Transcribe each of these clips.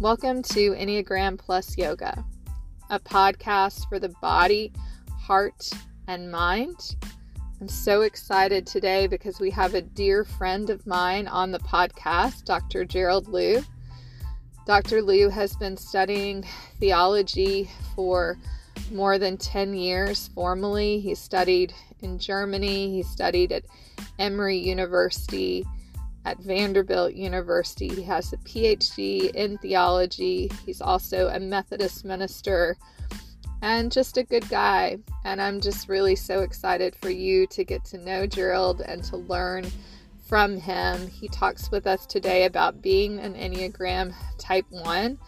Welcome to Enneagram Plus Yoga, a podcast for the body, heart, and mind. I'm so excited today because we have a dear friend of mine on the podcast, Dr. Gerald Liu. Dr. Liu has been studying theology for more than 10 years formally. He studied in Germany, he studied at Emory University at Vanderbilt University. He has a PhD in theology. He's also a Methodist minister and just a good guy. And I'm just really so excited for you to get to know Gerald and to learn from him. He talks with us today about being an Enneagram type 1.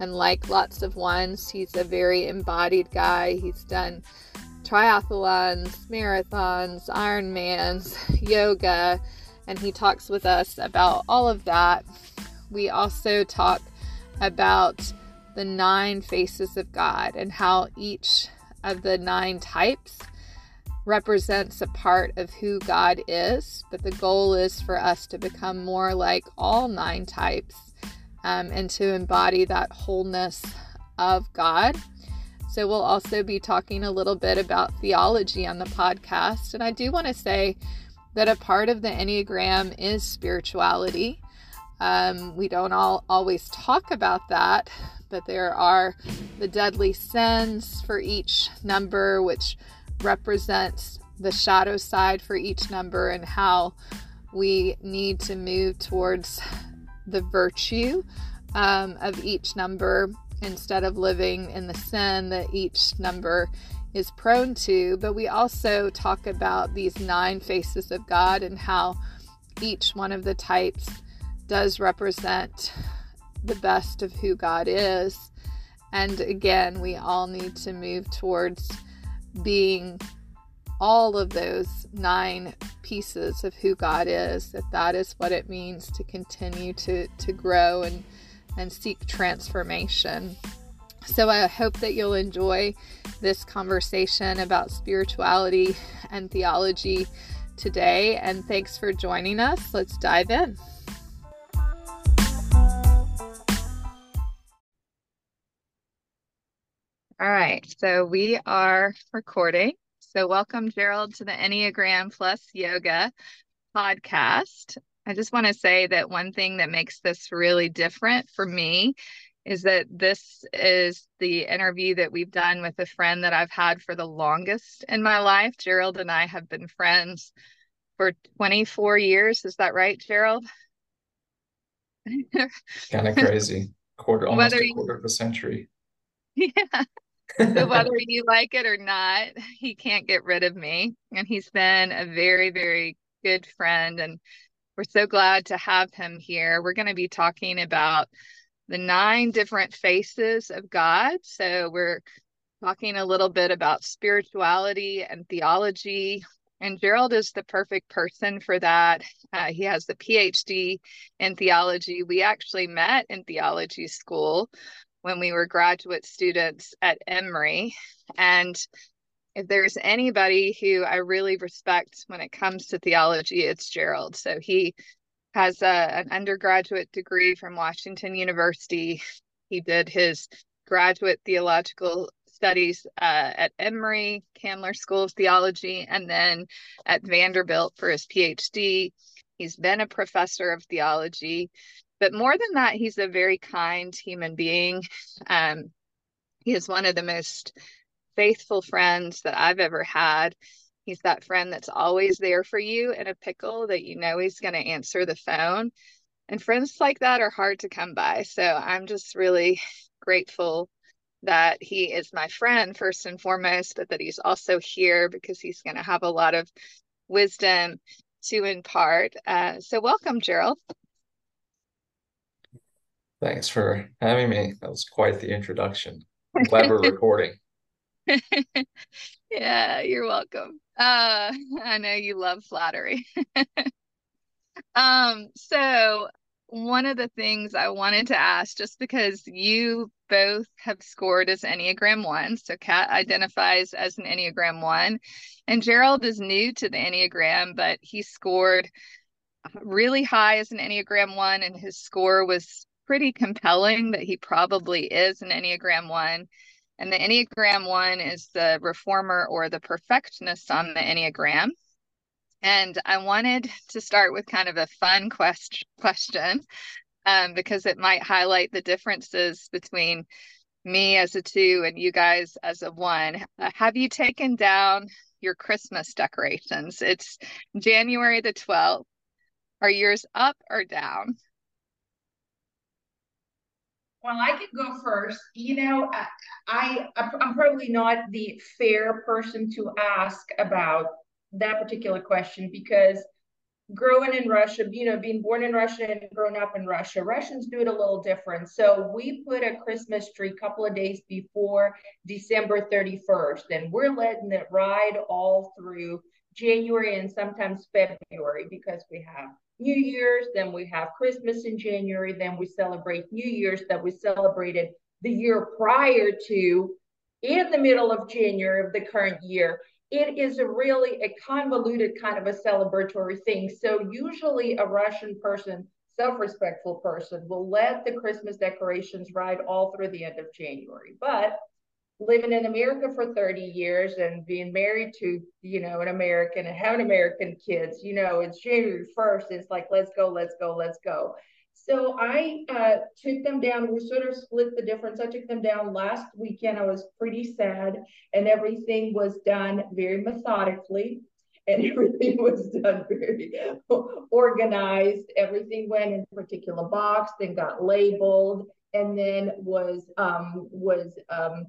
And like lots of ones, he's a very embodied guy. He's done triathlons, marathons, Ironmans, yoga and he talks with us about all of that. We also talk about the nine faces of God and how each of the nine types represents a part of who God is. But the goal is for us to become more like all nine types um, and to embody that wholeness of God. So, we'll also be talking a little bit about theology on the podcast. And I do want to say, that a part of the Enneagram is spirituality. Um, we don't all always talk about that, but there are the deadly sins for each number, which represents the shadow side for each number, and how we need to move towards the virtue um, of each number instead of living in the sin that each number is prone to, but we also talk about these nine faces of God and how each one of the types does represent the best of who God is. And again, we all need to move towards being all of those nine pieces of who God is, that that is what it means to continue to, to grow and, and seek transformation. So I hope that you'll enjoy this conversation about spirituality and theology today. And thanks for joining us. Let's dive in. All right, so we are recording. So, welcome, Gerald, to the Enneagram Plus Yoga podcast. I just want to say that one thing that makes this really different for me is that this is the interview that we've done with a friend that I've had for the longest in my life. Gerald and I have been friends for 24 years. Is that right, Gerald? kind of crazy. Quarter, almost whether a quarter you, of a century. Yeah. so whether you like it or not, he can't get rid of me. And he's been a very, very good friend. And we're so glad to have him here. We're going to be talking about the nine different faces of God. So we're talking a little bit about spirituality and theology. And Gerald is the perfect person for that. Uh, he has the PhD in theology. We actually met in theology school when we were graduate students at Emory. And if there's anybody who I really respect when it comes to theology, it's Gerald. So he has a, an undergraduate degree from Washington University. He did his graduate theological studies uh, at Emory Candler School of Theology and then at Vanderbilt for his PhD. He's been a professor of theology, but more than that, he's a very kind human being. Um, he is one of the most faithful friends that I've ever had. He's that friend that's always there for you in a pickle that you know he's going to answer the phone. And friends like that are hard to come by. So I'm just really grateful that he is my friend first and foremost, but that he's also here because he's going to have a lot of wisdom to impart. Uh, so welcome, Gerald. Thanks for having me. That was quite the introduction. I'm glad we're recording. yeah, you're welcome. Uh, I know you love flattery. um, so one of the things I wanted to ask, just because you both have scored as Enneagram One, so Kat identifies as an Enneagram One, and Gerald is new to the Enneagram, but he scored really high as an Enneagram One, and his score was pretty compelling that he probably is an Enneagram 1. And the Enneagram 1 is the reformer or the perfectionist on the Enneagram. And I wanted to start with kind of a fun quest- question um, because it might highlight the differences between me as a two and you guys as a one. Uh, have you taken down your Christmas decorations? It's January the 12th. Are yours up or down? Well, I could go first. You know, I, I I'm probably not the fair person to ask about that particular question because growing in Russia, you know, being born in Russia and growing up in Russia, Russians do it a little different. So we put a Christmas tree a couple of days before December 31st, and we're letting it ride all through January and sometimes February because we have New Year's, then we have Christmas in January, then we celebrate New Year's that we celebrated the year prior to in the middle of January of the current year it is a really a convoluted kind of a celebratory thing. So usually a Russian person, self-respectful person, will let the Christmas decorations ride all through the end of January. But living in America for 30 years and being married to, you know, an American and having American kids, you know, it's January 1st. It's like, let's go, let's go, let's go. So I uh, took them down. We sort of split the difference. I took them down last weekend. I was pretty sad, and everything was done very methodically, and everything was done very organized. Everything went in a particular box, then got labeled, and then was um, was um,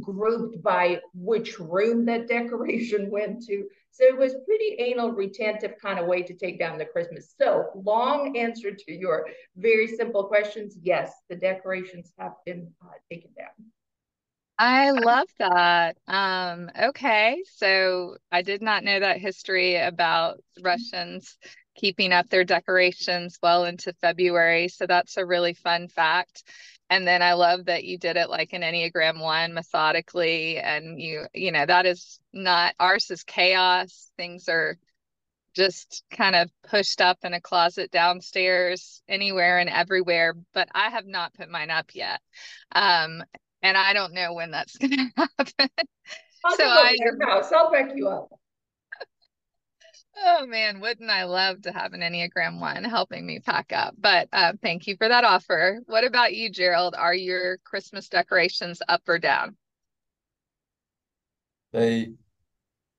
grouped by which room that decoration went to. So it was pretty anal retentive kind of way to take down the Christmas. So long answer to your very simple questions. Yes, the decorations have been uh, taken down. I love that. Um, okay, so I did not know that history about Russians keeping up their decorations well into February. So that's a really fun fact and then i love that you did it like an enneagram one methodically and you you know that is not ours is chaos. Things are just kind of pushed up in a closet downstairs anywhere and everywhere but i have not put mine up yet. Um and i don't know when that's going to happen. I'll so i house. i'll back you up Oh man, wouldn't I love to have an Enneagram one helping me pack up? But uh, thank you for that offer. What about you, Gerald? Are your Christmas decorations up or down? They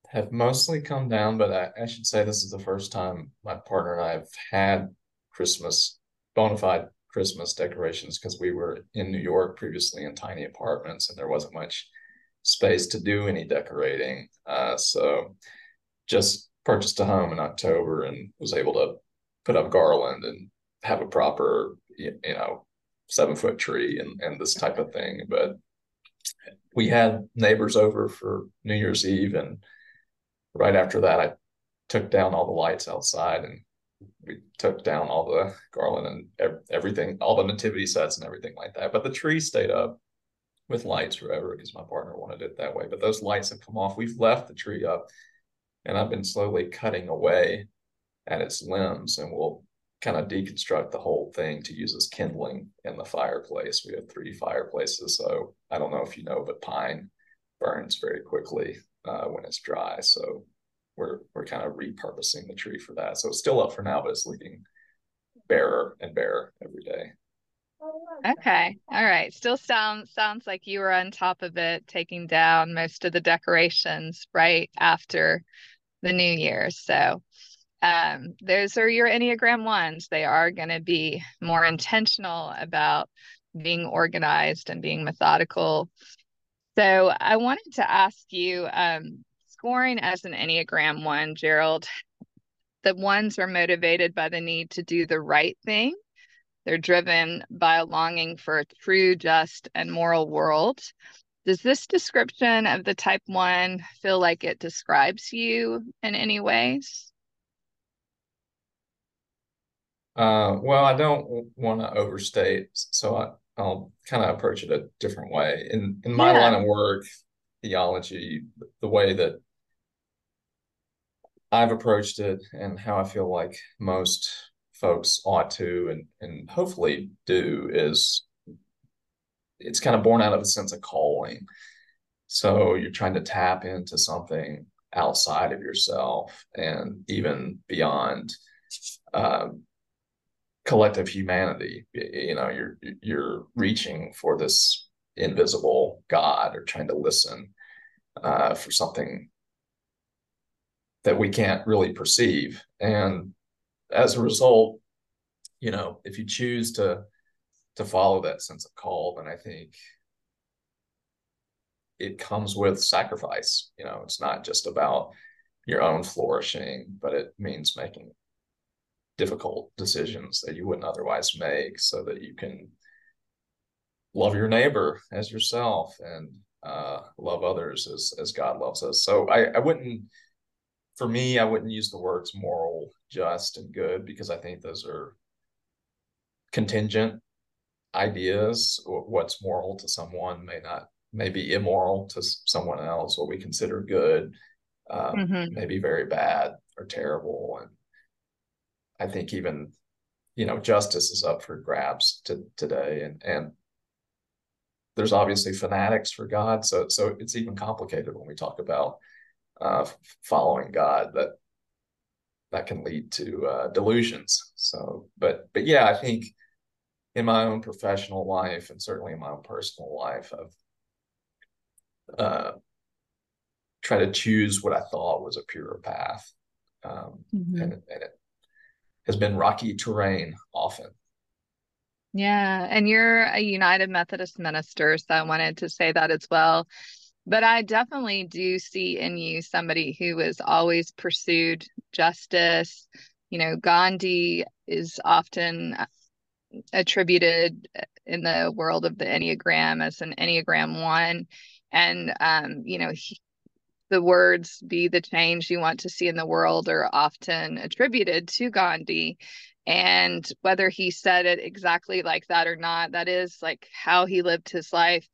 have mostly come down, but I, I should say this is the first time my partner and I have had Christmas, bona fide Christmas decorations because we were in New York previously in tiny apartments and there wasn't much space to do any decorating. Uh, so just purchased a home in October and was able to put up garland and have a proper, you know, seven foot tree and, and this type of thing. But we had neighbors over for New Year's Eve. And right after that, I took down all the lights outside and we took down all the garland and everything, all the nativity sets and everything like that. But the tree stayed up with lights forever because my partner wanted it that way. But those lights have come off. We've left the tree up and I've been slowly cutting away at its limbs and we'll kind of deconstruct the whole thing to use as kindling in the fireplace. We have three fireplaces, so I don't know if you know, but pine burns very quickly uh, when it's dry. So we're we're kind of repurposing the tree for that. So it's still up for now, but it's looking barer and barer every day. Okay. All right. Still sounds sounds like you were on top of it, taking down most of the decorations right after the new year. So um, those are your Enneagram ones. They are going to be more intentional about being organized and being methodical. So I wanted to ask you um, scoring as an Enneagram one, Gerald, the ones are motivated by the need to do the right thing. They're driven by a longing for a true, just, and moral world. Does this description of the type one feel like it describes you in any ways? Uh, well, I don't want to overstate, so I, I'll kind of approach it a different way. In in my yeah. line of work, theology, the way that I've approached it and how I feel like most folks ought to and and hopefully do is it's kind of born out of a sense of calling. So you're trying to tap into something outside of yourself and even beyond um, collective humanity. You know, you're you're reaching for this invisible God or trying to listen uh, for something that we can't really perceive. And as a result, you know, if you choose to to follow that sense of call, then I think it comes with sacrifice. You know, it's not just about your own flourishing, but it means making difficult decisions that you wouldn't otherwise make so that you can love your neighbor as yourself and uh, love others as, as God loves us. So I, I wouldn't, for me, I wouldn't use the words moral, just, and good because I think those are contingent ideas. What's moral to someone may not, may be immoral to someone else. What we consider good um, mm-hmm. may be very bad or terrible. And I think even, you know, justice is up for grabs to, today. And, and there's obviously fanatics for God. So, so it's even complicated when we talk about uh, following God that that can lead to uh, delusions. So, but, but yeah, I think in my own professional life and certainly in my own personal life, I've uh, tried to choose what I thought was a pure path. Um, mm-hmm. and, and it has been rocky terrain often. Yeah, and you're a United Methodist minister, so I wanted to say that as well. But I definitely do see in you somebody who has always pursued justice. You know, Gandhi is often attributed in the world of the Enneagram as an Enneagram one. And, um, you know, he, the words be the change you want to see in the world are often attributed to Gandhi. And whether he said it exactly like that or not, that is like how he lived his life.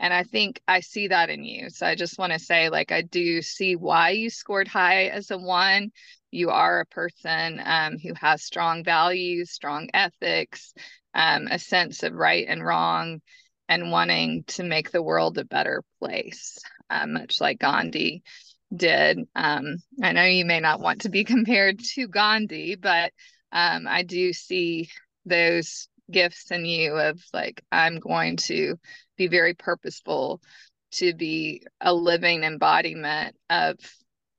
And I think I see that in you. So I just want to say, like, I do see why you scored high as a one. You are a person um, who has strong values, strong ethics, um, a sense of right and wrong, and wanting to make the world a better place, uh, much like Gandhi did. Um, I know you may not want to be compared to Gandhi, but um, I do see those gifts in you of like, I'm going to be very purposeful to be a living embodiment of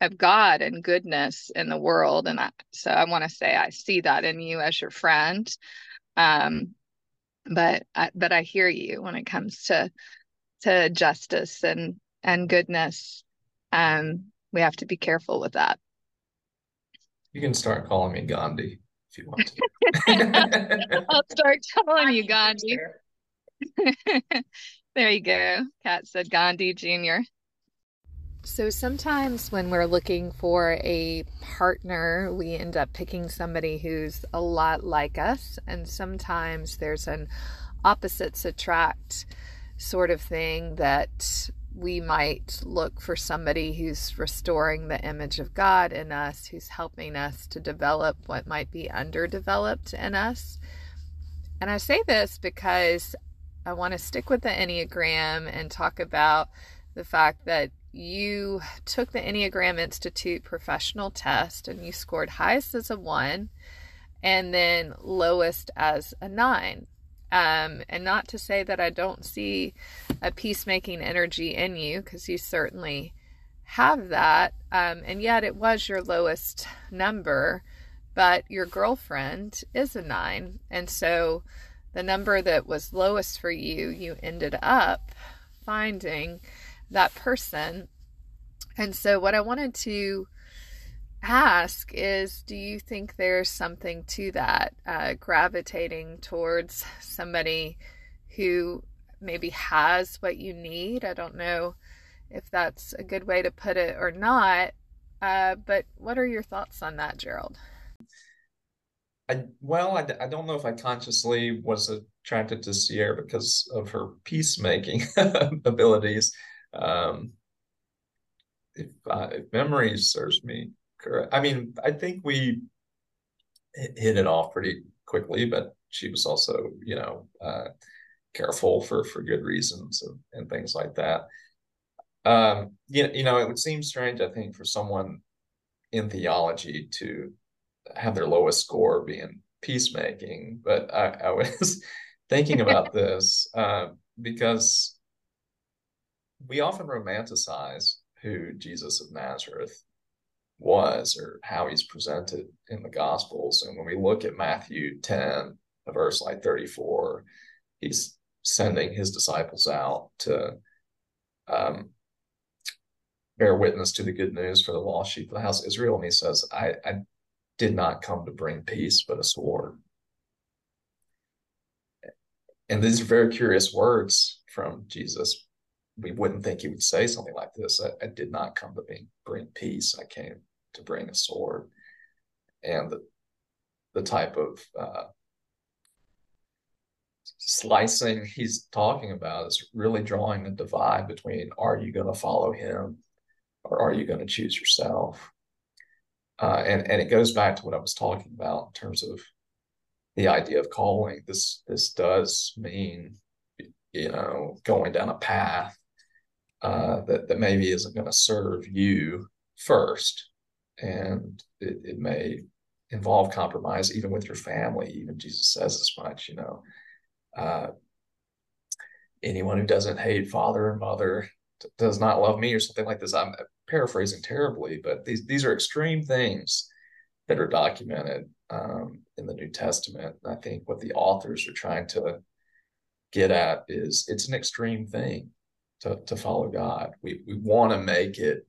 of God and goodness in the world. And I, so I want to say I see that in you as your friend. Um, but I, but I hear you when it comes to to justice and and goodness. Um, we have to be careful with that. You can start calling me Gandhi if you want to. I'll start calling you Gandhi. there you go. Kat said Gandhi Jr. So sometimes when we're looking for a partner, we end up picking somebody who's a lot like us, and sometimes there's an opposites attract sort of thing that we might look for somebody who's restoring the image of God in us, who's helping us to develop what might be underdeveloped in us. And I say this because I want to stick with the Enneagram and talk about the fact that you took the Enneagram Institute professional test and you scored highest as a one and then lowest as a nine. Um, and not to say that I don't see a peacemaking energy in you, because you certainly have that. Um, and yet it was your lowest number, but your girlfriend is a nine. And so the number that was lowest for you, you ended up finding that person. And so, what I wanted to ask is do you think there's something to that, uh, gravitating towards somebody who maybe has what you need? I don't know if that's a good way to put it or not. Uh, but what are your thoughts on that, Gerald? I well, I, I don't know if I consciously was attracted to Sierra because of her peacemaking abilities. Um, if, uh, if memory serves me correct, I mean, I think we hit it off pretty quickly, but she was also, you know, uh, careful for for good reasons and, and things like that. Um, you, you know, it would seem strange, I think, for someone in theology to have their lowest score being peacemaking, but I, I was thinking about this uh, because we often romanticize who Jesus of Nazareth was or how he's presented in the Gospels. And when we look at Matthew 10, a verse like 34, he's sending his disciples out to um, bear witness to the good news for the lost sheep of the house of Israel. And he says, I, I did not come to bring peace, but a sword. And these are very curious words from Jesus. We wouldn't think he would say something like this. I, I did not come to bring, bring peace. I came to bring a sword. And the, the type of uh, slicing he's talking about is really drawing a divide between are you going to follow him or are you going to choose yourself? Uh, and and it goes back to what I was talking about in terms of the idea of calling. This this does mean, you know, going down a path uh, that that maybe isn't going to serve you first, and it, it may involve compromise even with your family. Even Jesus says as much, you know. Uh, anyone who doesn't hate father and mother does not love me or something like this. I'm paraphrasing terribly, but these these are extreme things that are documented um, in the New Testament. And I think what the authors are trying to get at is it's an extreme thing to to follow God. We we want to make it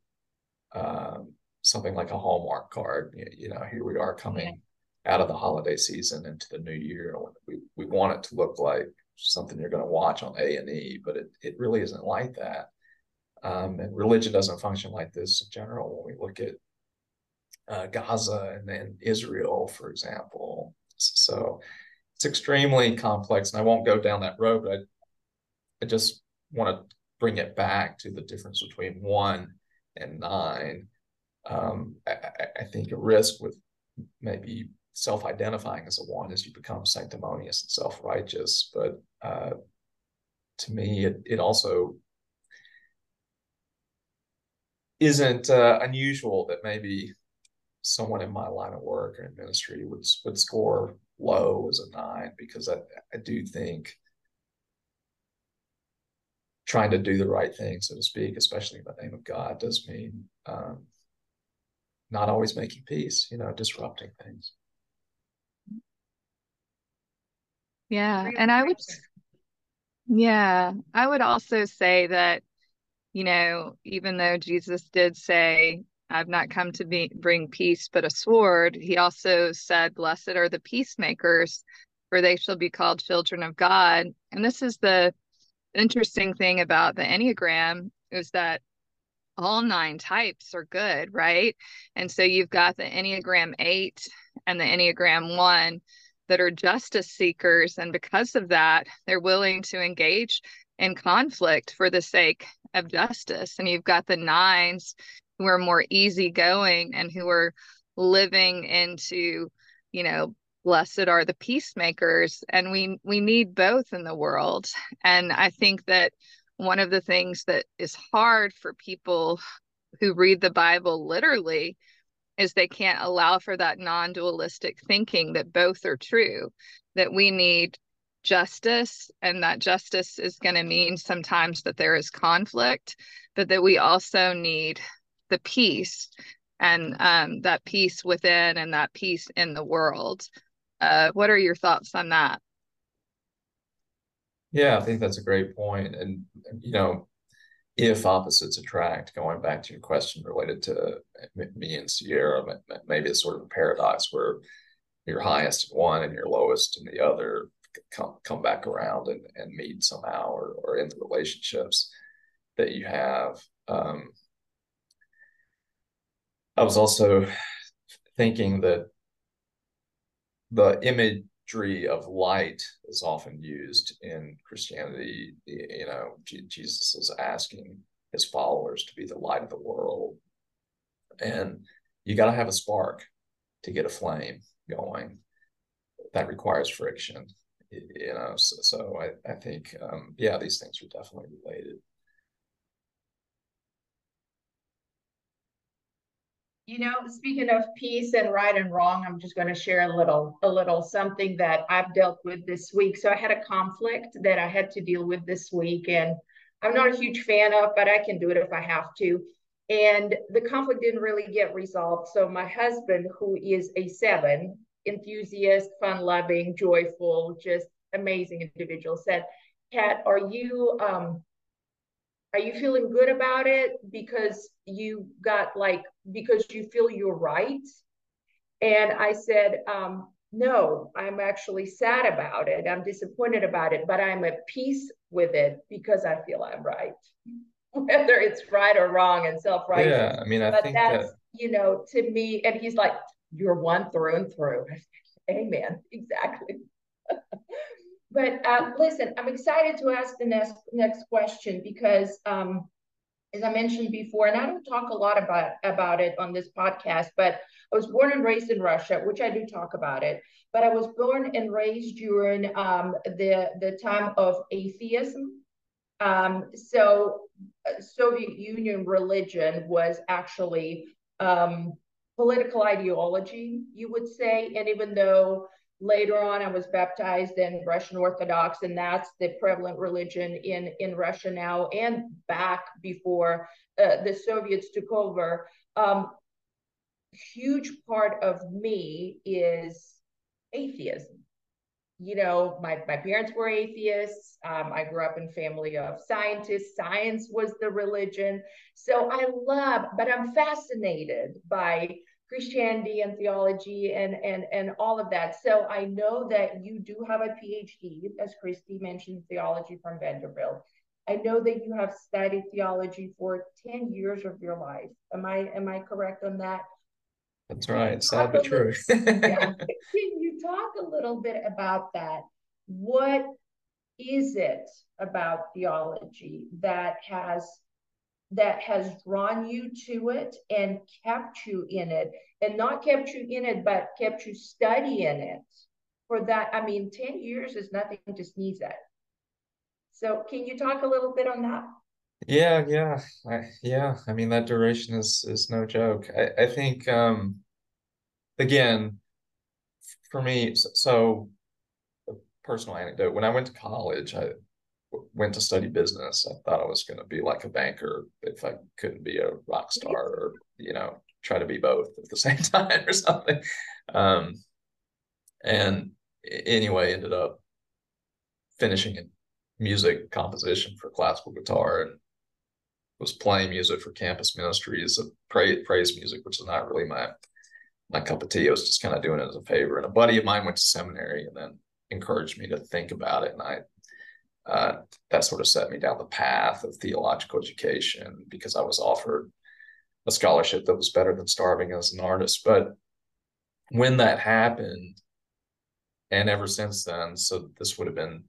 um, something like a Hallmark card. You, you, know, here we are coming yeah. out of the holiday season into the new year. We we want it to look like something you're going to watch on A and E, but it it really isn't like that. Um, and religion doesn't function like this in general. When we look at uh, Gaza and then Israel, for example, so it's extremely complex. And I won't go down that road, but I, I just want to bring it back to the difference between one and nine. Um, I, I, think a risk with maybe self-identifying as a one is you become sanctimonious and self-righteous. But uh, to me, it, it also isn't uh, unusual that maybe someone in my line of work or in ministry would would score low as a nine because I, I do think trying to do the right thing, so to speak, especially in the name of God, does mean um, not always making peace, you know, disrupting things. Yeah. And I would, yeah, I would also say that you know, even though Jesus did say, I've not come to be, bring peace but a sword, he also said, Blessed are the peacemakers, for they shall be called children of God. And this is the interesting thing about the Enneagram is that all nine types are good, right? And so you've got the Enneagram 8 and the Enneagram 1 that are justice seekers. And because of that, they're willing to engage in conflict for the sake of justice. And you've got the nines who are more easygoing and who are living into, you know, blessed are the peacemakers. And we we need both in the world. And I think that one of the things that is hard for people who read the Bible literally is they can't allow for that non-dualistic thinking that both are true that we need justice and that justice is going to mean sometimes that there is conflict but that we also need the peace and um, that peace within and that peace in the world uh, what are your thoughts on that yeah i think that's a great point and you know if opposites attract going back to your question related to me and sierra maybe it's sort of a paradox where you're highest in one and you're lowest in the other come come back around and, and meet somehow or, or in the relationships that you have. Um, I was also thinking that the imagery of light is often used in Christianity. You know, Jesus is asking his followers to be the light of the world. And you got to have a spark to get a flame going that requires friction you know so, so i i think um yeah these things are definitely related you know speaking of peace and right and wrong i'm just going to share a little a little something that i've dealt with this week. So i had a conflict that i had to deal with this week and i'm not a huge fan of but i can do it if i have to. And the conflict didn't really get resolved. So my husband who is a seven enthusiast, fun loving, joyful, just amazing individual said, Kat, are you um are you feeling good about it? Because you got like because you feel you're right? And I said, um, no, I'm actually sad about it. I'm disappointed about it, but I'm at peace with it because I feel I'm right. Whether it's right or wrong and self-righteous. Yeah, I mean, I but think that's, that you know, to me, and he's like, you're one through and through. Amen. Exactly. but uh, listen, I'm excited to ask the next next question because, um, as I mentioned before, and I don't talk a lot about about it on this podcast, but I was born and raised in Russia, which I do talk about it. But I was born and raised during um, the the time of atheism. Um, so uh, Soviet Union religion was actually um, political ideology, you would say. And even though later on I was baptized in Russian Orthodox, and that's the prevalent religion in, in Russia now and back before uh, the Soviets took over, um, huge part of me is atheism. You know, my, my parents were atheists. Um, I grew up in family of scientists. Science was the religion. So I love, but I'm fascinated by Christianity and theology and and and all of that. So I know that you do have a PhD, as Christy mentioned, theology from Vanderbilt. I know that you have studied theology for 10 years of your life. Am I am I correct on that? That's right. Sad but true. yeah. Can you talk a little bit about that? What is it about theology that has that has drawn you to it and kept you in it. And not kept you in it but kept you studying it. For that i mean 10 years is nothing to sneeze at. So can you talk a little bit on that? Yeah yeah. I, yeah. I mean that duration is is no joke. I, I think um again for me so, so personal anecdote. When i went to college i went to study business. I thought I was going to be like a banker if I couldn't be a rock star or, you know, try to be both at the same time or something. Um, and anyway, ended up finishing in music composition for classical guitar and was playing music for campus ministries of praise, praise music, which is not really my my cup of tea. I was just kind of doing it as a favor. And a buddy of mine went to seminary and then encouraged me to think about it. And I uh, that sort of set me down the path of theological education because I was offered a scholarship that was better than starving as an artist. But when that happened, and ever since then, so this would have been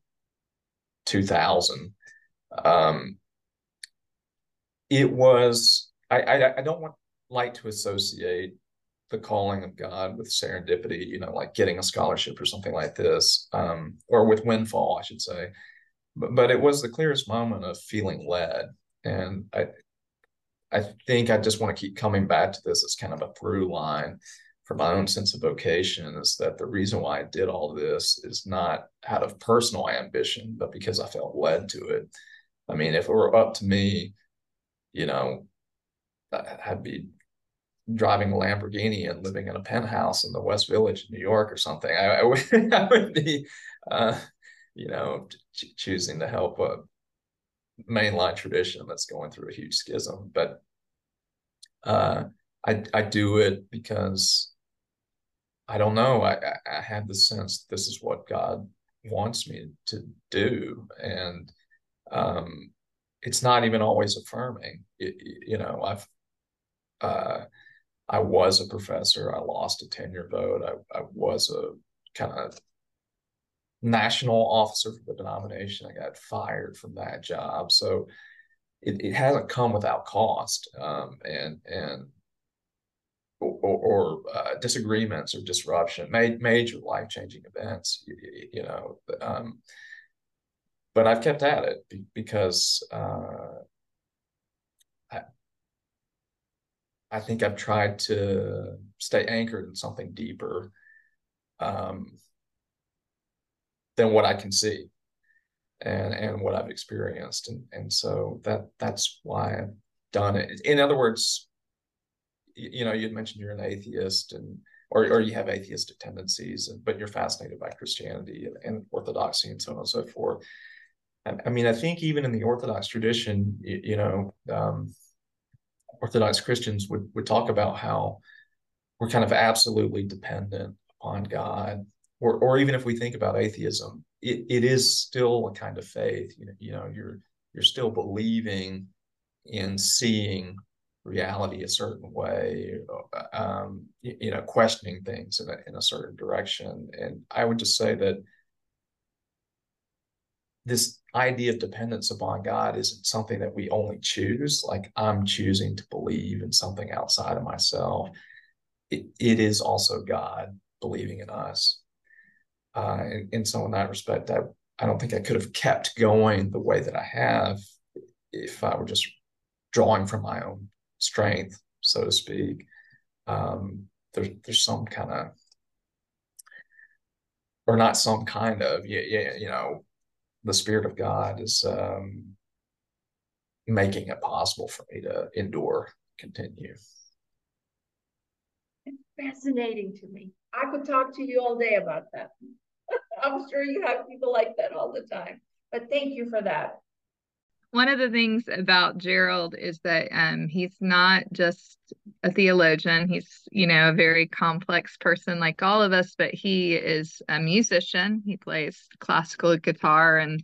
2000, um, it was, I, I, I don't want like to associate the calling of God with serendipity, you know, like getting a scholarship or something like this, um, or with windfall, I should say but, but it was the clearest moment of feeling led and i i think i just want to keep coming back to this as kind of a through line for my own sense of vocation is that the reason why i did all this is not out of personal ambition but because i felt led to it i mean if it were up to me you know i'd be driving a Lamborghini and living in a penthouse in the West Village in New York or something. I, I would, I would be, uh, you know, ch- choosing to help a mainline tradition that's going through a huge schism. But uh, I I do it because I don't know. I I have the sense this is what God wants me to do, and um, it's not even always affirming. It, you know, I've uh, I was a professor. I lost a tenure vote. I I was a kind of national officer for the denomination. I got fired from that job. So it, it hasn't come without cost. Um, and, and or, or uh, disagreements or disruption, ma- major life changing events, you, you know. Um, but I've kept at it because uh, I, I think I've tried to stay anchored in something deeper um, than what I can see and and what I've experienced, and and so that that's why I've done it. In other words, you know, you'd mentioned you're an atheist and or, or you have atheistic tendencies, and, but you're fascinated by Christianity and, and Orthodoxy and so on and so forth. I, I mean, I think even in the Orthodox tradition, you, you know, um, Orthodox Christians would would talk about how we're kind of absolutely dependent upon God, or or even if we think about atheism, it, it is still a kind of faith. You know, you know, you're you're still believing in seeing reality a certain way, um, you, you, know, questioning things in a, in a certain direction. And I would just say that this idea of dependence upon God isn't something that we only choose, like I'm choosing to believe in something outside of myself. It, it is also God believing in us. And, and so, in that respect, I, I don't think I could have kept going the way that I have if I were just drawing from my own strength, so to speak. Um, there's there's some kind of, or not some kind of, yeah, yeah, you know, the Spirit of God is um, making it possible for me to endure, continue. It's fascinating to me. I could talk to you all day about that. I'm sure you have people like that all the time. But thank you for that. One of the things about Gerald is that um, he's not just a theologian. He's, you know, a very complex person like all of us, but he is a musician. He plays classical guitar and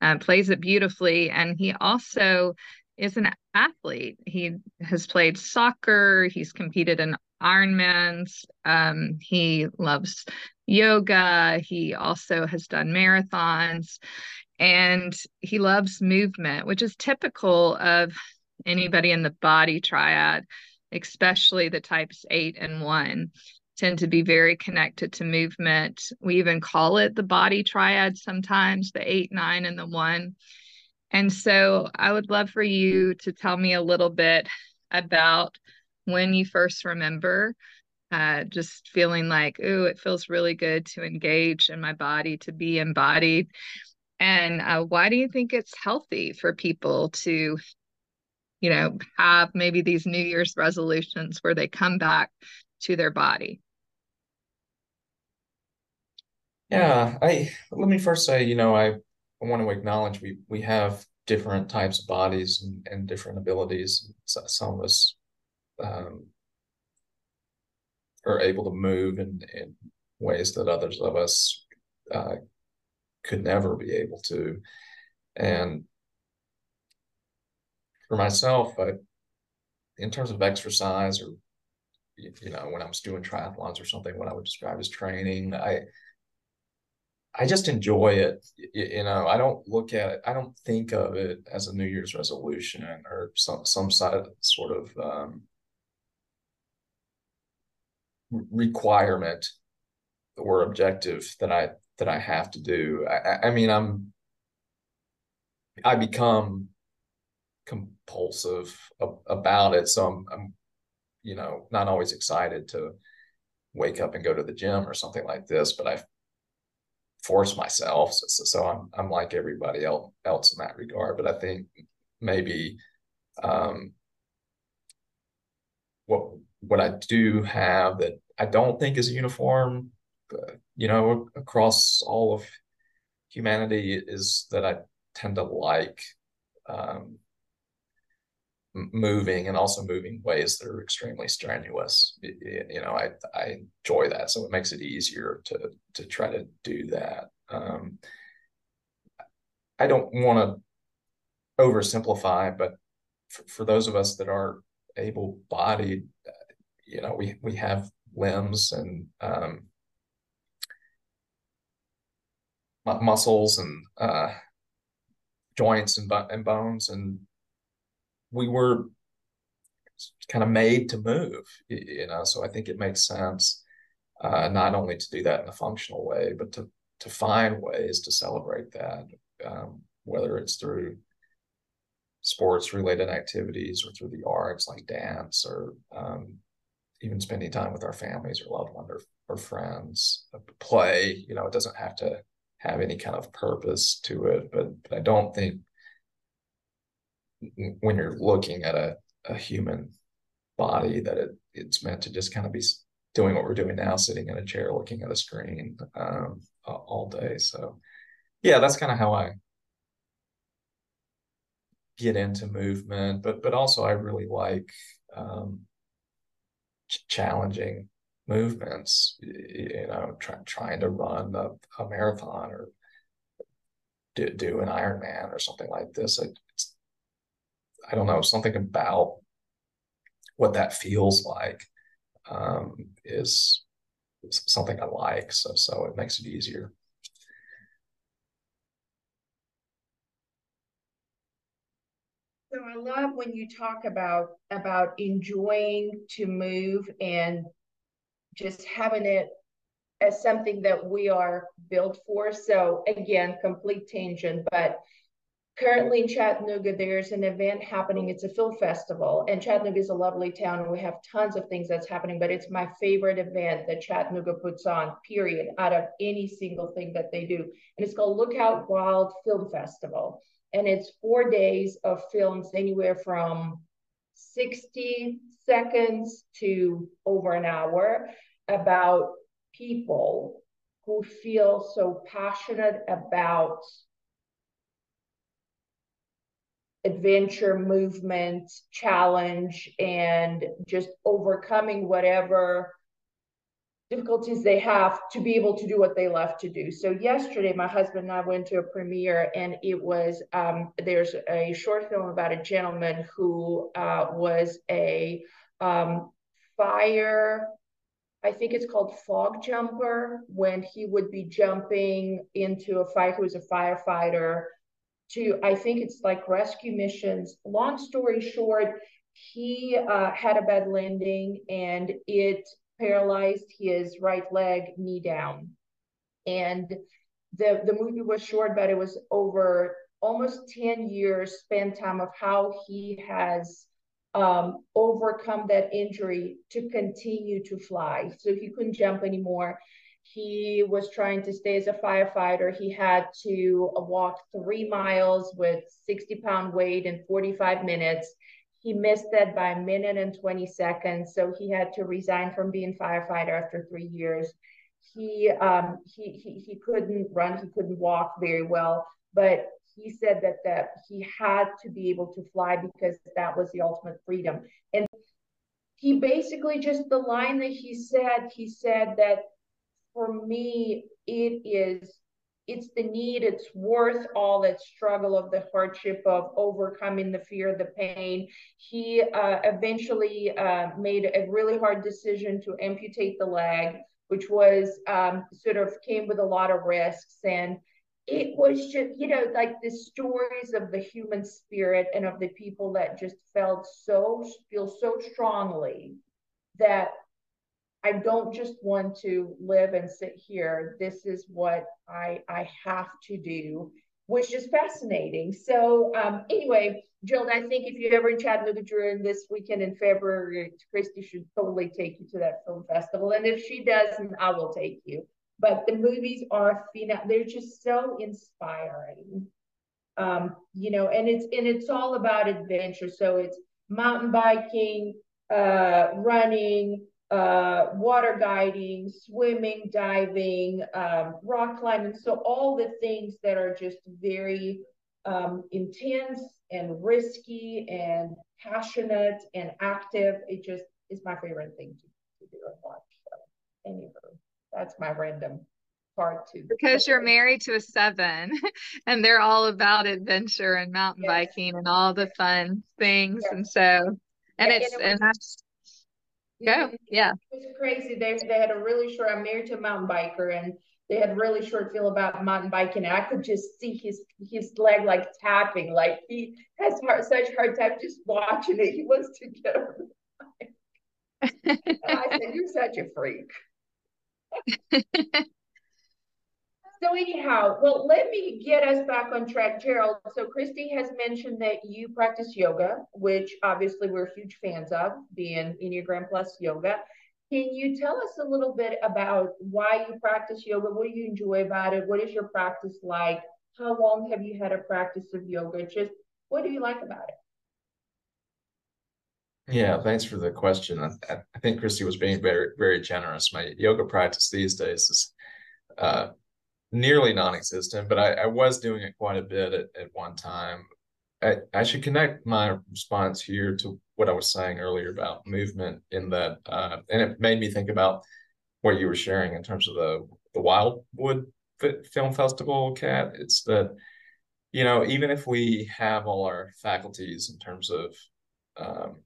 uh, plays it beautifully. And he also is an athlete. He has played soccer. He's competed in Ironmans. Um, he loves yoga. He also has done marathons and he loves movement, which is typical of anybody in the body triad, especially the types eight and one tend to be very connected to movement. We even call it the body triad sometimes, the eight, nine, and the one. And so I would love for you to tell me a little bit about when you first remember uh, just feeling like, oh, it feels really good to engage in my body, to be embodied. And uh, why do you think it's healthy for people to, you know, have maybe these New Year's resolutions where they come back to their body? Yeah, I let me first say, you know, I, I want to acknowledge we we have different types of bodies and, and different abilities. Some of us um, are able to move in, in ways that others of us uh, could never be able to. And for myself, I, in terms of exercise or you know when I was doing triathlons or something, what I would describe as training, I I just enjoy it. You know, I don't look at it, I don't think of it as a New Year's resolution or some some sort of um, requirement or objective that I that I have to do. I, I mean, I'm I become compulsive about it, so I'm, I'm you know not always excited to wake up and go to the gym or something like this, but I force myself. So, so I'm I'm like everybody else else in that regard. But I think maybe um, what what I do have that I don't think is uniform you know, across all of humanity is that I tend to like um, moving and also moving ways that are extremely strenuous. You know, I I enjoy that, so it makes it easier to to try to do that. Um, I don't want to oversimplify, but for, for those of us that are able-bodied, you know, we we have limbs and um, muscles and uh, joints and, and bones. And we were kind of made to move, you know. So I think it makes sense uh, not only to do that in a functional way, but to to find ways to celebrate that, um, whether it's through sports related activities or through the arts like dance or um, even spending time with our families or loved ones or, or friends play you know it doesn't have to have any kind of purpose to it but, but i don't think when you're looking at a, a human body that it, it's meant to just kind of be doing what we're doing now sitting in a chair looking at a screen um, all day. So yeah that's kind of how i get into movement but but also i really like um, challenging movements you know try, trying to run a, a marathon or do, do an ironman or something like this it's I don't know, something about what that feels like um, is something I like. So, so it makes it easier. So I love when you talk about about enjoying to move and just having it as something that we are built for. So again, complete tangent, but currently in Chattanooga, there's an event happening. It's a film festival, and Chattanooga is a lovely town, and we have tons of things that's happening. But it's my favorite event that Chattanooga puts on, period, out of any single thing that they do. And it's called Lookout Wild Film Festival, and it's four days of films, anywhere from 60 seconds to over an hour, about people who feel so passionate about adventure, movement, challenge, and just overcoming whatever difficulties they have to be able to do what they love to do. So yesterday, my husband and I went to a premiere, and it was um, there's a short film about a gentleman who uh, was a um, fire. I think it's called fog jumper when he would be jumping into a fire. He was a firefighter to I think it's like rescue missions. Long story short, he uh, had a bad landing and it paralyzed his right leg, knee down. And the the movie was short, but it was over almost 10 years spent time of how he has um, overcome that injury to continue to fly. So he couldn't jump anymore he was trying to stay as a firefighter. He had to walk three miles with 60 pound weight in 45 minutes. He missed that by a minute and 20 seconds. So he had to resign from being firefighter after three years. He, um, he, he, he couldn't run, he couldn't walk very well, but he said that, that he had to be able to fly because that was the ultimate freedom. And he basically just the line that he said, he said that for me, it is it's the need it's worth all that struggle of the hardship of overcoming the fear the pain. He uh, eventually uh, made a really hard decision to amputate the leg which was um, sort of came with a lot of risks. And it was just you know like the stories of the human spirit and of the people that just felt so feel so strongly that I don't just want to live and sit here. This is what I I have to do, which is fascinating. So um, anyway, Jill, I think if you're ever in Chattanooga during this weekend in February, Christy should totally take you to that film festival. And if she doesn't, I will take you. But the movies are phenom- they're just so inspiring. Um, you know, and it's and it's all about adventure. So it's mountain biking, uh, running, uh, water guiding, swimming, diving, um, rock climbing. So all the things that are just very um, intense and risky and passionate and active. It just is my favorite thing to, to do and watch. So anyway, that's my random part too. Because you're married to a seven and they're all about adventure and mountain yes. biking and all the fun things. Yes. And so, and yeah, it's, and, it was, and that's, Go. Yeah. It was crazy. They they had a really short. I'm married to a mountain biker, and they had really short feel about mountain biking. And I could just see his his leg like tapping, like he has hard, such hard time just watching it. He wants to get over. and I said, "You're such a freak." So anyhow, well, let me get us back on track, Gerald. So Christy has mentioned that you practice yoga, which obviously we're huge fans of, being Enneagram Plus Yoga. Can you tell us a little bit about why you practice yoga? What do you enjoy about it? What is your practice like? How long have you had a practice of yoga? Just what do you like about it? Yeah, thanks for the question. I, I think Christy was being very, very generous. My yoga practice these days is uh, nearly non-existent, but I, I, was doing it quite a bit at, at one time. I, I should connect my response here to what I was saying earlier about movement in that, uh, and it made me think about what you were sharing in terms of the the Wildwood Film Festival, Kat. It's that you know even if we have all our faculties in terms of um,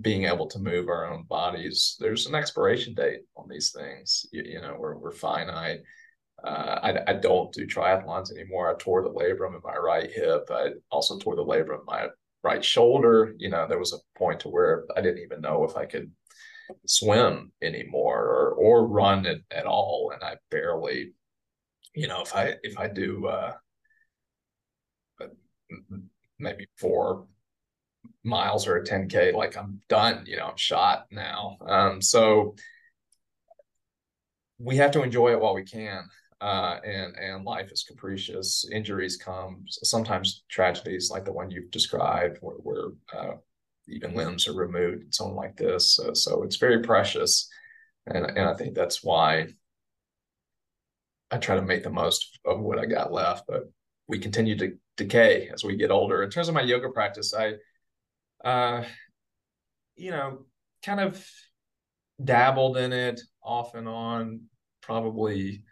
being able to move our own bodies, there's an expiration date on these things. You, you know, we're we're finite. Uh, I, I, don't do triathlons anymore. I tore the labrum in my right hip. I also tore the labrum in my right shoulder. You know, there was a point to where I didn't even know if I could swim anymore or or run at, at all. And I barely, you know, if I if I do uh, maybe four miles or a 10k, like I'm done. You know, I'm shot now. Um, so we have to enjoy it while we can uh, and and life is capricious. Injuries come, sometimes tragedies like the one you've described, where, where uh, even limbs are removed and so on like this. So, so it's very precious, and and I think that's why I try to make the most of what I got left. But we continue to decay as we get older. In terms of my yoga practice, I, uh, you know, kind of dabbled in it off and on, probably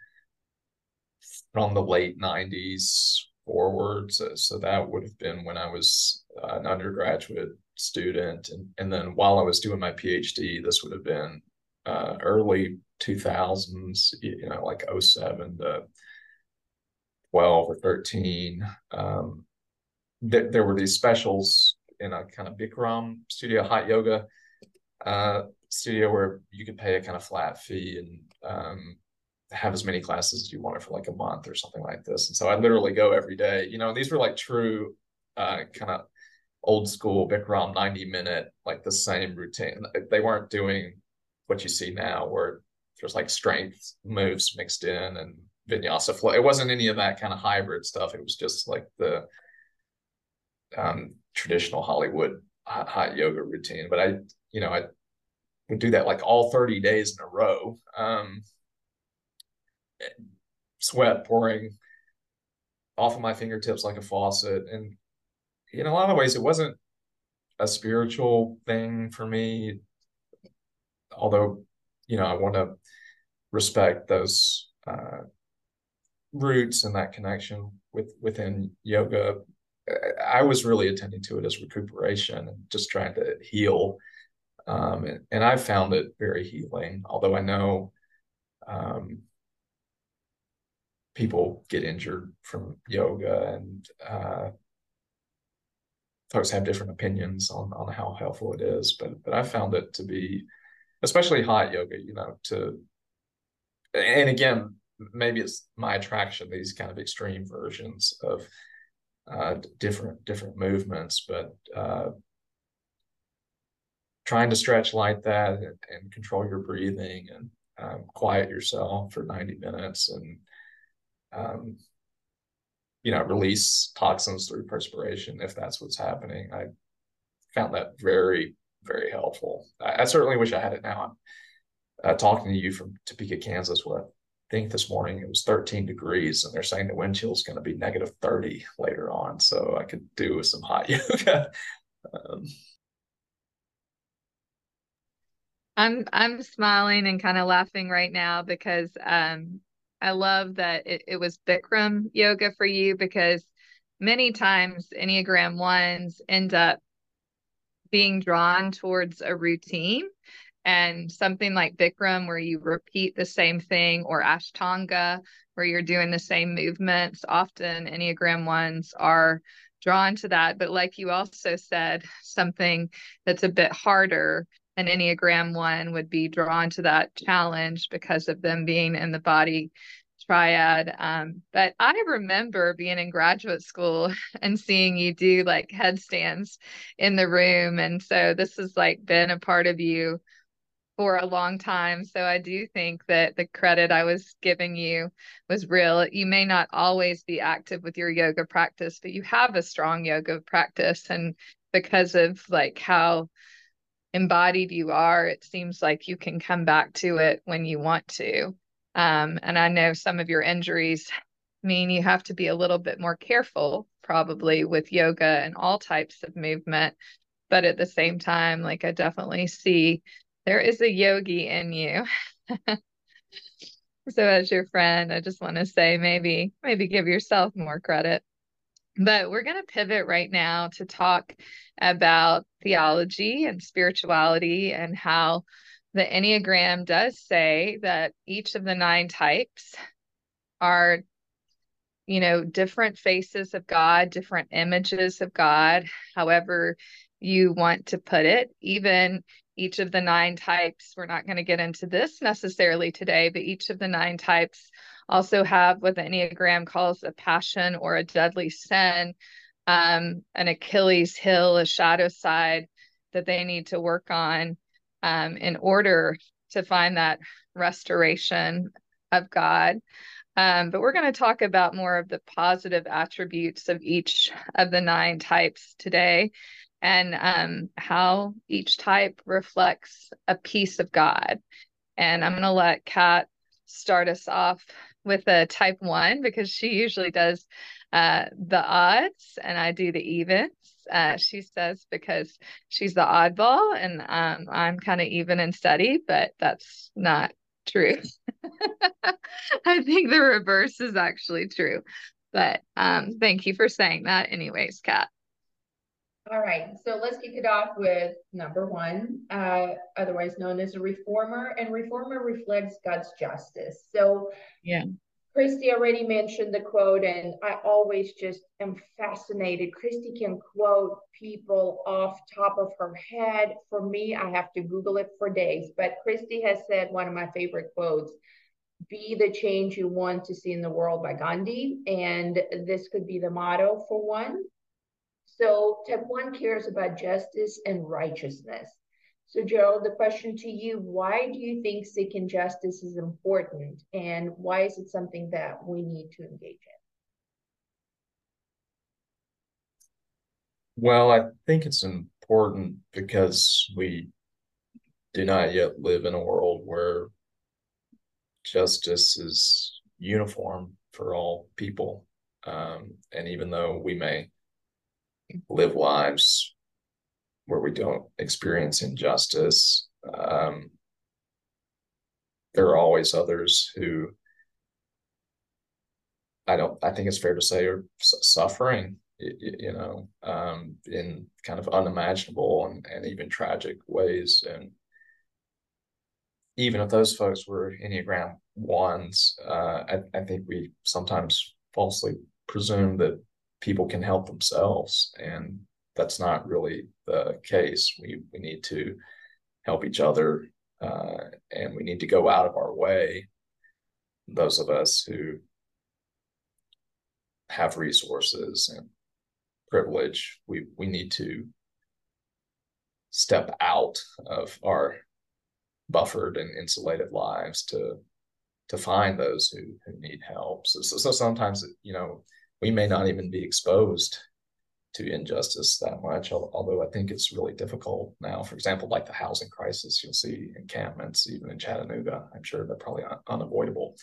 from the late 90s forwards. So, so that would have been when I was uh, an undergraduate student. And, and then while I was doing my PhD, this would have been uh, early 2000s, you know, like 07 to 12 or 13. Um, th- there were these specials in a kind of Bikram studio, hot yoga uh, studio where you could pay a kind of flat fee and um, have as many classes as you wanted for like a month or something like this. And so I literally go every day. You know, these were like true uh, kind of old school Bikram 90 minute, like the same routine. They weren't doing what you see now where there's like strength moves mixed in and vinyasa flow. It wasn't any of that kind of hybrid stuff. It was just like the um, traditional Hollywood hot, yoga routine. But I, you know, I would do that like all 30 days in a row. Um, sweat pouring off of my fingertips like a faucet. And in a lot of ways, it wasn't a spiritual thing for me, although, you know, I want to respect those uh, roots and that connection with within yoga. I was really attending to it as recuperation and just trying to heal. Um, and, and I found it very healing, although I know um, people get injured from yoga and uh, folks have different opinions on on how helpful it is but but i found it to be especially hot yoga you know to and again maybe it's my attraction these kind of extreme versions of uh, different different movements but uh, trying to stretch like that and, and control your breathing and um, quiet yourself for 90 minutes and um, you know, release toxins through perspiration if that's what's happening. I found that very, very helpful. I, I certainly wish I had it now. I'm uh, talking to you from Topeka, Kansas. What I think this morning it was 13 degrees, and they're saying the wind chill is going to be negative 30 later on. So I could do with some hot yoga. um, I'm I'm smiling and kind of laughing right now because um, I love that it, it was Bikram yoga for you because many times Enneagram ones end up being drawn towards a routine and something like Bikram, where you repeat the same thing, or Ashtanga, where you're doing the same movements. Often Enneagram ones are drawn to that. But like you also said, something that's a bit harder, an Enneagram one would be drawn to that challenge because of them being in the body triad. Um, but I remember being in graduate school and seeing you do like headstands in the room. And so this has like been a part of you for a long time. So I do think that the credit I was giving you was real. You may not always be active with your yoga practice, but you have a strong yoga practice. And because of like how embodied you are, it seems like you can come back to it when you want to. Um, and I know some of your injuries mean you have to be a little bit more careful, probably with yoga and all types of movement. But at the same time, like I definitely see there is a yogi in you. so as your friend, I just want to say maybe maybe give yourself more credit. But we're going to pivot right now to talk about theology and spirituality and how the Enneagram does say that each of the nine types are, you know, different faces of God, different images of God, however you want to put it. Even each of the nine types, we're not going to get into this necessarily today, but each of the nine types also have what the Enneagram calls a passion or a deadly sin, um, an Achilles heel, a shadow side that they need to work on um, in order to find that restoration of God. Um, but we're going to talk about more of the positive attributes of each of the nine types today and um, how each type reflects a piece of God. And I'm going to let Kat start us off with a type one because she usually does uh, the odds and I do the evens. Uh, she says because she's the oddball and um, I'm kind of even and steady, but that's not true. I think the reverse is actually true. But um, thank you for saying that, anyways, Kat. All right, so let's kick it off with number one, uh, otherwise known as a reformer, and reformer reflects God's justice. So, yeah, Christy already mentioned the quote, and I always just am fascinated. Christy can quote people off top of her head. For me, I have to Google it for days. But Christy has said one of my favorite quotes be the change you want to see in the world by Gandhi. And this could be the motto for one. So, type one cares about justice and righteousness. So, Gerald, the question to you why do you think seeking justice is important? And why is it something that we need to engage in? Well, I think it's important because we do not yet live in a world where justice is uniform for all people. Um, and even though we may live lives where we don't experience injustice. Um, there are always others who I don't. I think it's fair to say are suffering. You know, um, in kind of unimaginable and, and even tragic ways. And even if those folks were Enneagram ones, uh, I, I think we sometimes falsely presume that people can help themselves. And that's not really the case. We we need to help each other, uh, and we need to go out of our way. Those of us who have resources and privilege, we we need to step out of our buffered and insulated lives to to find those who who need help. So so, so sometimes you know we may not even be exposed to injustice that much, although I think it's really difficult now. For example, like the housing crisis, you'll see encampments even in Chattanooga. I'm sure they're probably un- unavoidable.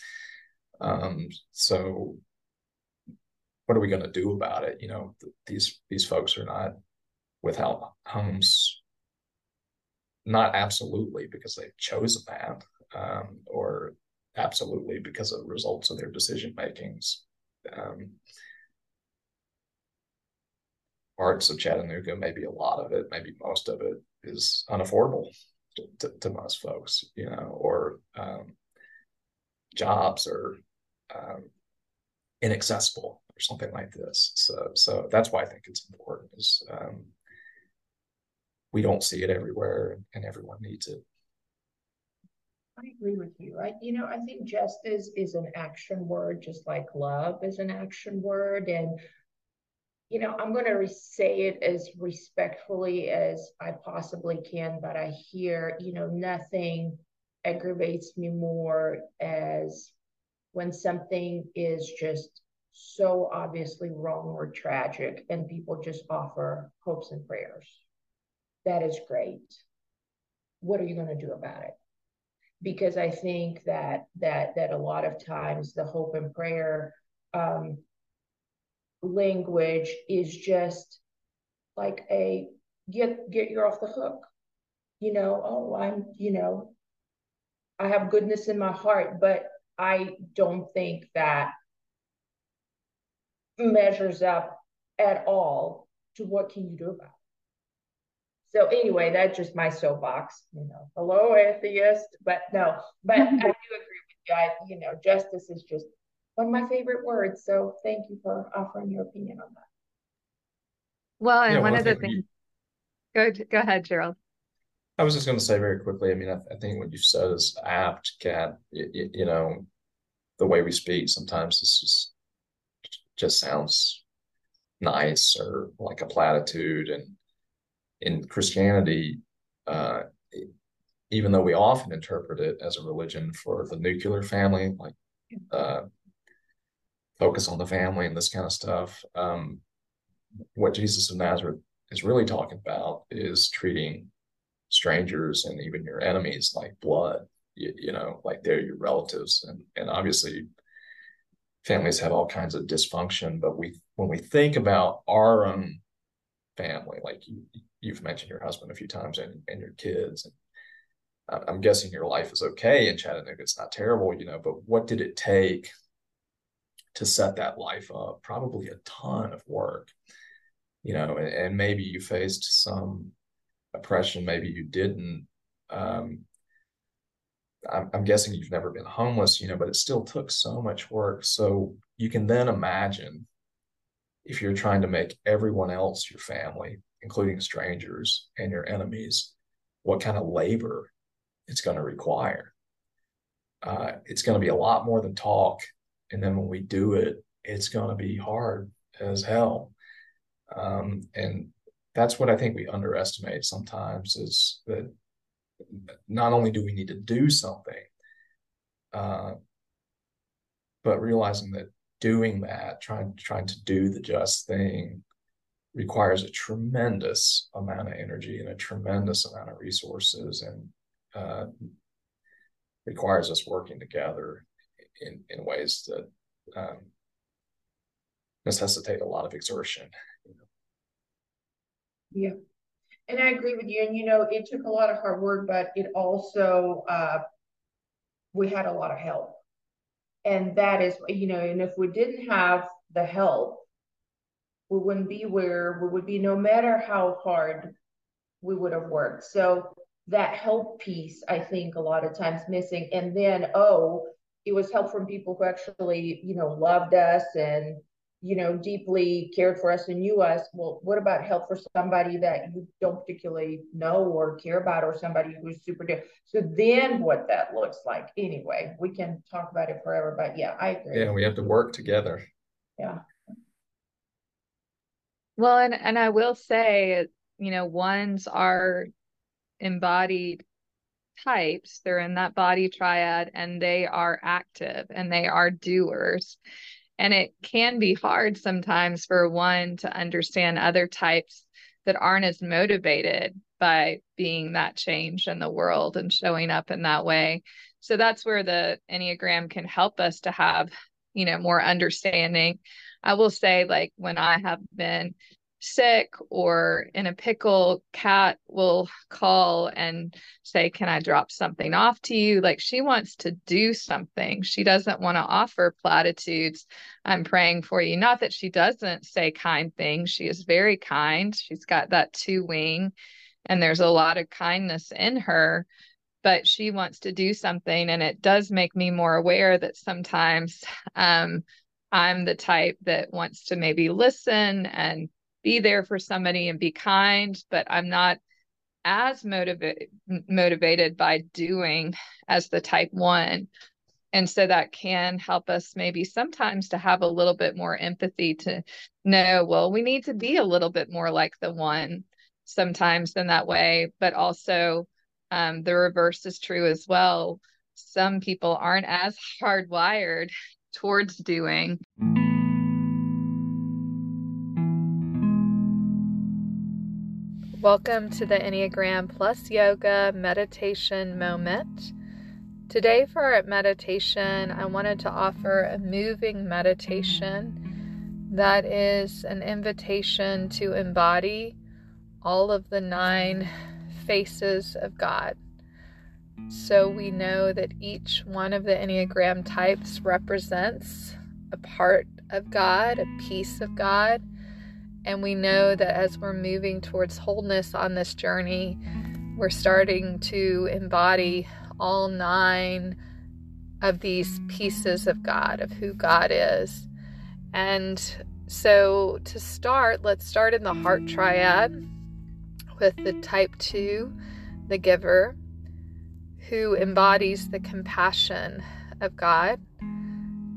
Um, so, what are we going to do about it? You know, th- these these folks are not without homes, not absolutely because they've chosen that, um, or absolutely because of the results of their decision makings. Um, parts of Chattanooga, maybe a lot of it, maybe most of it is unaffordable to, to, to most folks, you know, or um, jobs are um, inaccessible or something like this. So, so that's why I think it's important is um, we don't see it everywhere and everyone needs it. I agree with you. I, you know, I think justice is an action word, just like love is an action word. And, you know, I'm going to say it as respectfully as I possibly can, but I hear, you know, nothing aggravates me more as when something is just so obviously wrong or tragic and people just offer hopes and prayers. That is great. What are you going to do about it? Because I think that that that a lot of times the hope and prayer um, language is just like a get get you off the hook. You know, oh, I'm you know, I have goodness in my heart, but I don't think that measures up at all to what can you do about it. So anyway, that's just my soapbox, you know, hello atheist, but no, but I do agree with you. I, you know, justice is just one of my favorite words. So thank you for offering your opinion on that. Well, and one of the things, go, go ahead, Gerald. I was just going to say very quickly. I mean, I, I think what you said is apt, Kat. You, you, know, the way we speak sometimes this just just sounds nice or like a platitude, and in Christianity, uh, even though we often interpret it as a religion for the nuclear family, like uh, focus on the family and this kind of stuff, um, what Jesus of Nazareth is really talking about is treating strangers and even your enemies like blood. You, you know, like they're your relatives, and and obviously families have all kinds of dysfunction. But we when we think about our own family, like you you've mentioned your husband a few times and, and your kids. And I'm guessing your life is okay in Chattanooga. It's not terrible, you know, but what did it take to set that life up? Probably a ton of work, you know, and, and maybe you faced some oppression, maybe you didn't. Um, I'm, I'm guessing you've never been homeless, you know, but it still took so much work. So you can then imagine if you're trying to make everyone else your family including strangers and your enemies, what kind of labor it's going to require. Uh, it's going to be a lot more than talk. And then when we do it, it's going to be hard as hell. Um, and that's what I think we underestimate sometimes is that not only do we need to do something, uh, but realizing that doing that, trying trying to do the just thing, requires a tremendous amount of energy and a tremendous amount of resources and uh, requires us working together in, in ways that um, necessitate a lot of exertion. Yeah. And I agree with you. And, you know, it took a lot of hard work, but it also, uh, we had a lot of help. And that is, you know, and if we didn't have the help, we wouldn't be where we would be no matter how hard we would have worked. So that help piece, I think a lot of times missing. And then, oh, it was help from people who actually, you know, loved us and, you know, deeply cared for us and knew us. Well, what about help for somebody that you don't particularly know or care about or somebody who's super dear? So then what that looks like. Anyway, we can talk about it forever, but yeah, I agree. Yeah, we have to work together. Yeah. Well, and and I will say, you know, ones are embodied types. They're in that body triad and they are active and they are doers. And it can be hard sometimes for one to understand other types that aren't as motivated by being that change in the world and showing up in that way. So that's where the Enneagram can help us to have, you know, more understanding I will say, like, when I have been sick or in a pickle, Kat will call and say, Can I drop something off to you? Like she wants to do something. She doesn't want to offer platitudes. I'm praying for you. Not that she doesn't say kind things. She is very kind. She's got that two wing, and there's a lot of kindness in her. But she wants to do something. And it does make me more aware that sometimes um, I'm the type that wants to maybe listen and be there for somebody and be kind, but I'm not as motivated motivated by doing as the type 1 and so that can help us maybe sometimes to have a little bit more empathy to know well we need to be a little bit more like the one sometimes in that way. But also um, the reverse is true as well. Some people aren't as hardwired towards doing Welcome to the Enneagram Plus Yoga meditation moment. Today, for our meditation, I wanted to offer a moving meditation that is an invitation to embody all of the nine faces of God. So we know that each one of the Enneagram types represents a part of God, a piece of God and we know that as we're moving towards wholeness on this journey, we're starting to embody all nine of these pieces of God, of who God is. And so to start, let's start in the heart triad with the type two, the giver, who embodies the compassion of God.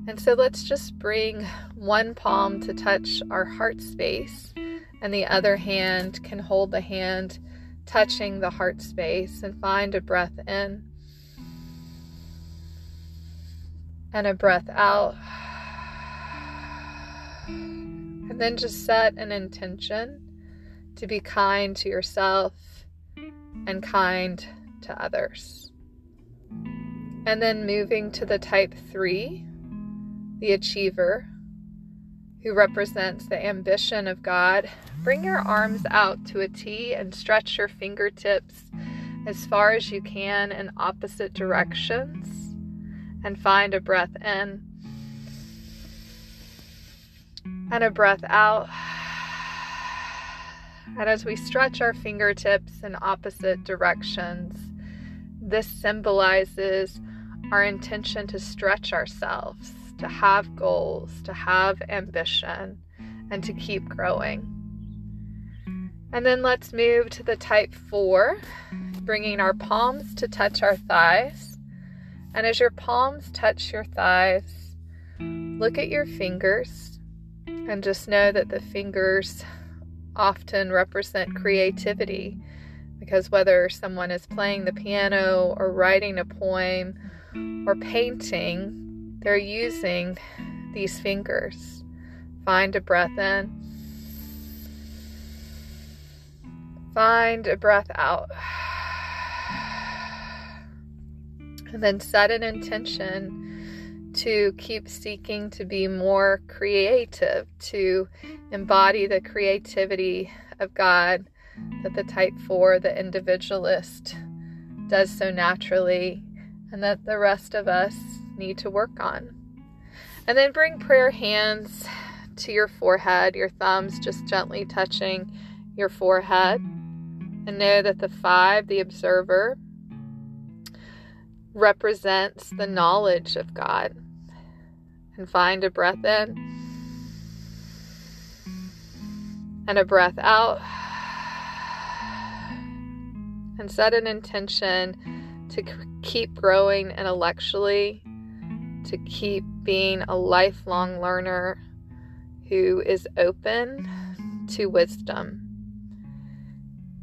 And so let's just bring one palm to touch our heart space, and the other hand can hold the hand touching the heart space and find a breath in and a breath out. And then just set an intention to be kind to yourself and kind to others. And then moving to the type three the achiever, who represents the ambition of God, bring your arms out to a T and stretch your fingertips as far as you can in opposite directions and find a breath in and a breath out. And as we stretch our fingertips in opposite directions, this symbolizes our intention to stretch ourselves to have goals, to have ambition, and to keep growing. And then let's move to the type four, bringing our palms to touch our thighs. And as your palms touch your thighs, look at your fingers and just know that the fingers often represent creativity because whether someone is playing the piano or writing a poem or painting, they're using these fingers. Find a breath in. Find a breath out. And then set an intention to keep seeking to be more creative, to embody the creativity of God that the type 4, the individualist, does so naturally, and that the rest of us need to work on. And then bring prayer hands to your forehead, your thumbs just gently touching your forehead. And know that the five, the observer, represents the knowledge of God. And find a breath in and a breath out. And set an intention to keep growing intellectually to keep being a lifelong learner who is open to wisdom.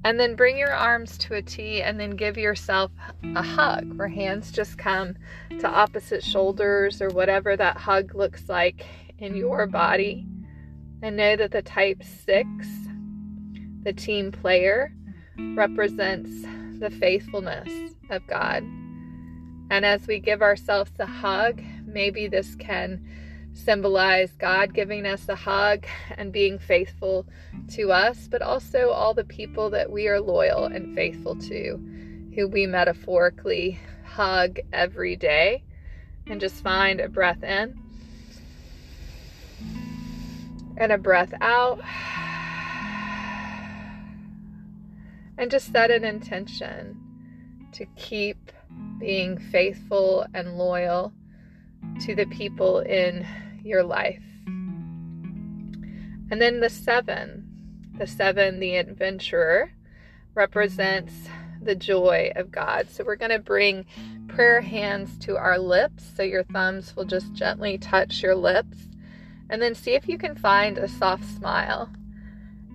And then bring your arms to a T and then give yourself a hug where hands just come to opposite shoulders or whatever that hug looks like in your body. And know that the type six, the team player, represents the faithfulness of God. And as we give ourselves a hug, maybe this can symbolize God giving us a hug and being faithful to us, but also all the people that we are loyal and faithful to, who we metaphorically hug every day. And just find a breath in and a breath out. And just set an intention to keep being faithful and loyal to the people in your life. And then the seven, the seven, the adventurer, represents the joy of God. So we're going to bring prayer hands to our lips. So your thumbs will just gently touch your lips. And then see if you can find a soft smile.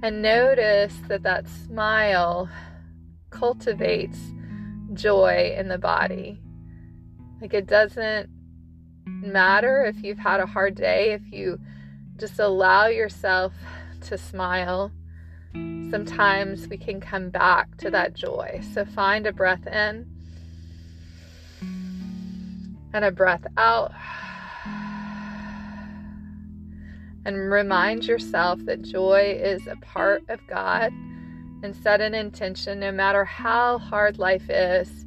And notice that that smile cultivates joy in the body. Like it doesn't matter if you've had a hard day, if you just allow yourself to smile, sometimes we can come back to that joy. So find a breath in and a breath out. And remind yourself that joy is a part of God and set an intention, no matter how hard life is,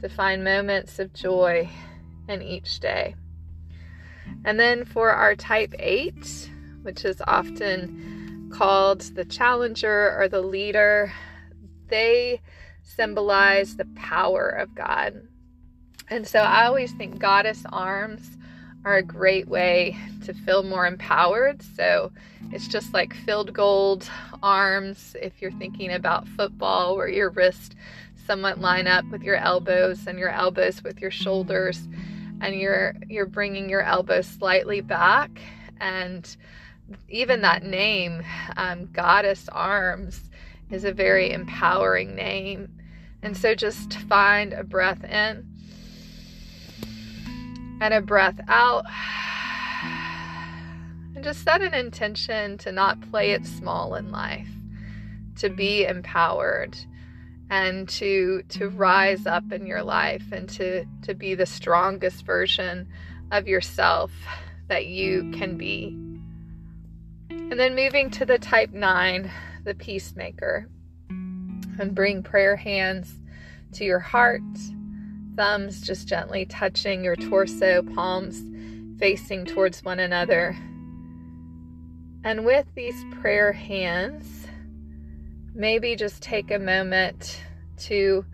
to find moments of joy in each day. And then for our type 8, which is often called the challenger or the leader, they symbolize the power of God. And so I always think goddess arms are a great way to feel more empowered. So it's just like field goal arms if you're thinking about football, where your wrists somewhat line up with your elbows and your elbows with your shoulders and you're you're bringing your elbows slightly back. And even that name um, goddess arms is a very empowering name. And so just find a breath in and a breath out. And just set an intention to not play it small in life to be empowered and to to rise up in your life and to to be the strongest version of yourself that you can be. And then moving to the type 9, the peacemaker. And bring prayer hands to your heart, thumbs just gently touching your torso, palms facing towards one another. And with these prayer hands, maybe just take a moment to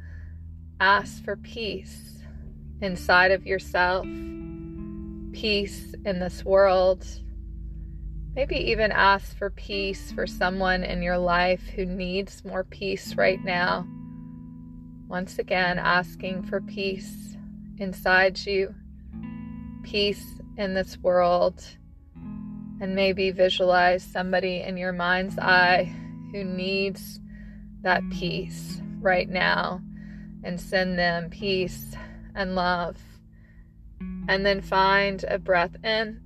ask for peace inside of yourself, peace in this world. Maybe even ask for peace for someone in your life who needs more peace right now. Once again, asking for peace inside you, peace in this world, and maybe visualize somebody in your mind's eye who needs that peace right now and send them peace and love. And then find a breath in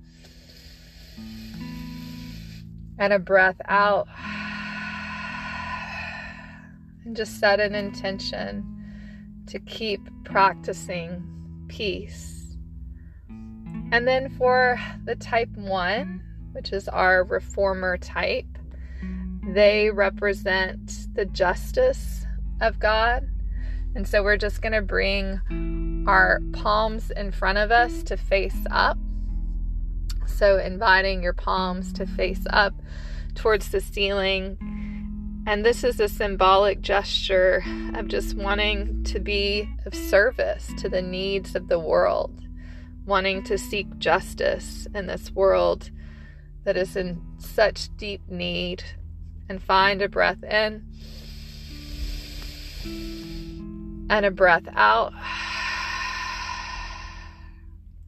and a breath out. And just set an intention to keep practicing peace. And then for the type 1, which is our reformer type, they represent the justice of God. And so we're just going to bring our palms in front of us to face up. So inviting your palms to face up towards the ceiling. And this is a symbolic gesture of just wanting to be of service to the needs of the world, wanting to seek justice in this world that is in such deep need and find a breath in and a breath out.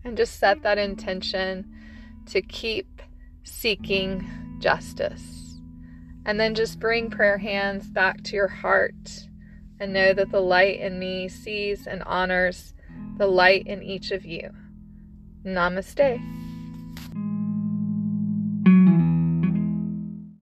And just set that intention to keep seeking justice. And then just bring prayer hands back to your heart and know that the light in me sees and honors the light in each of you. Namaste.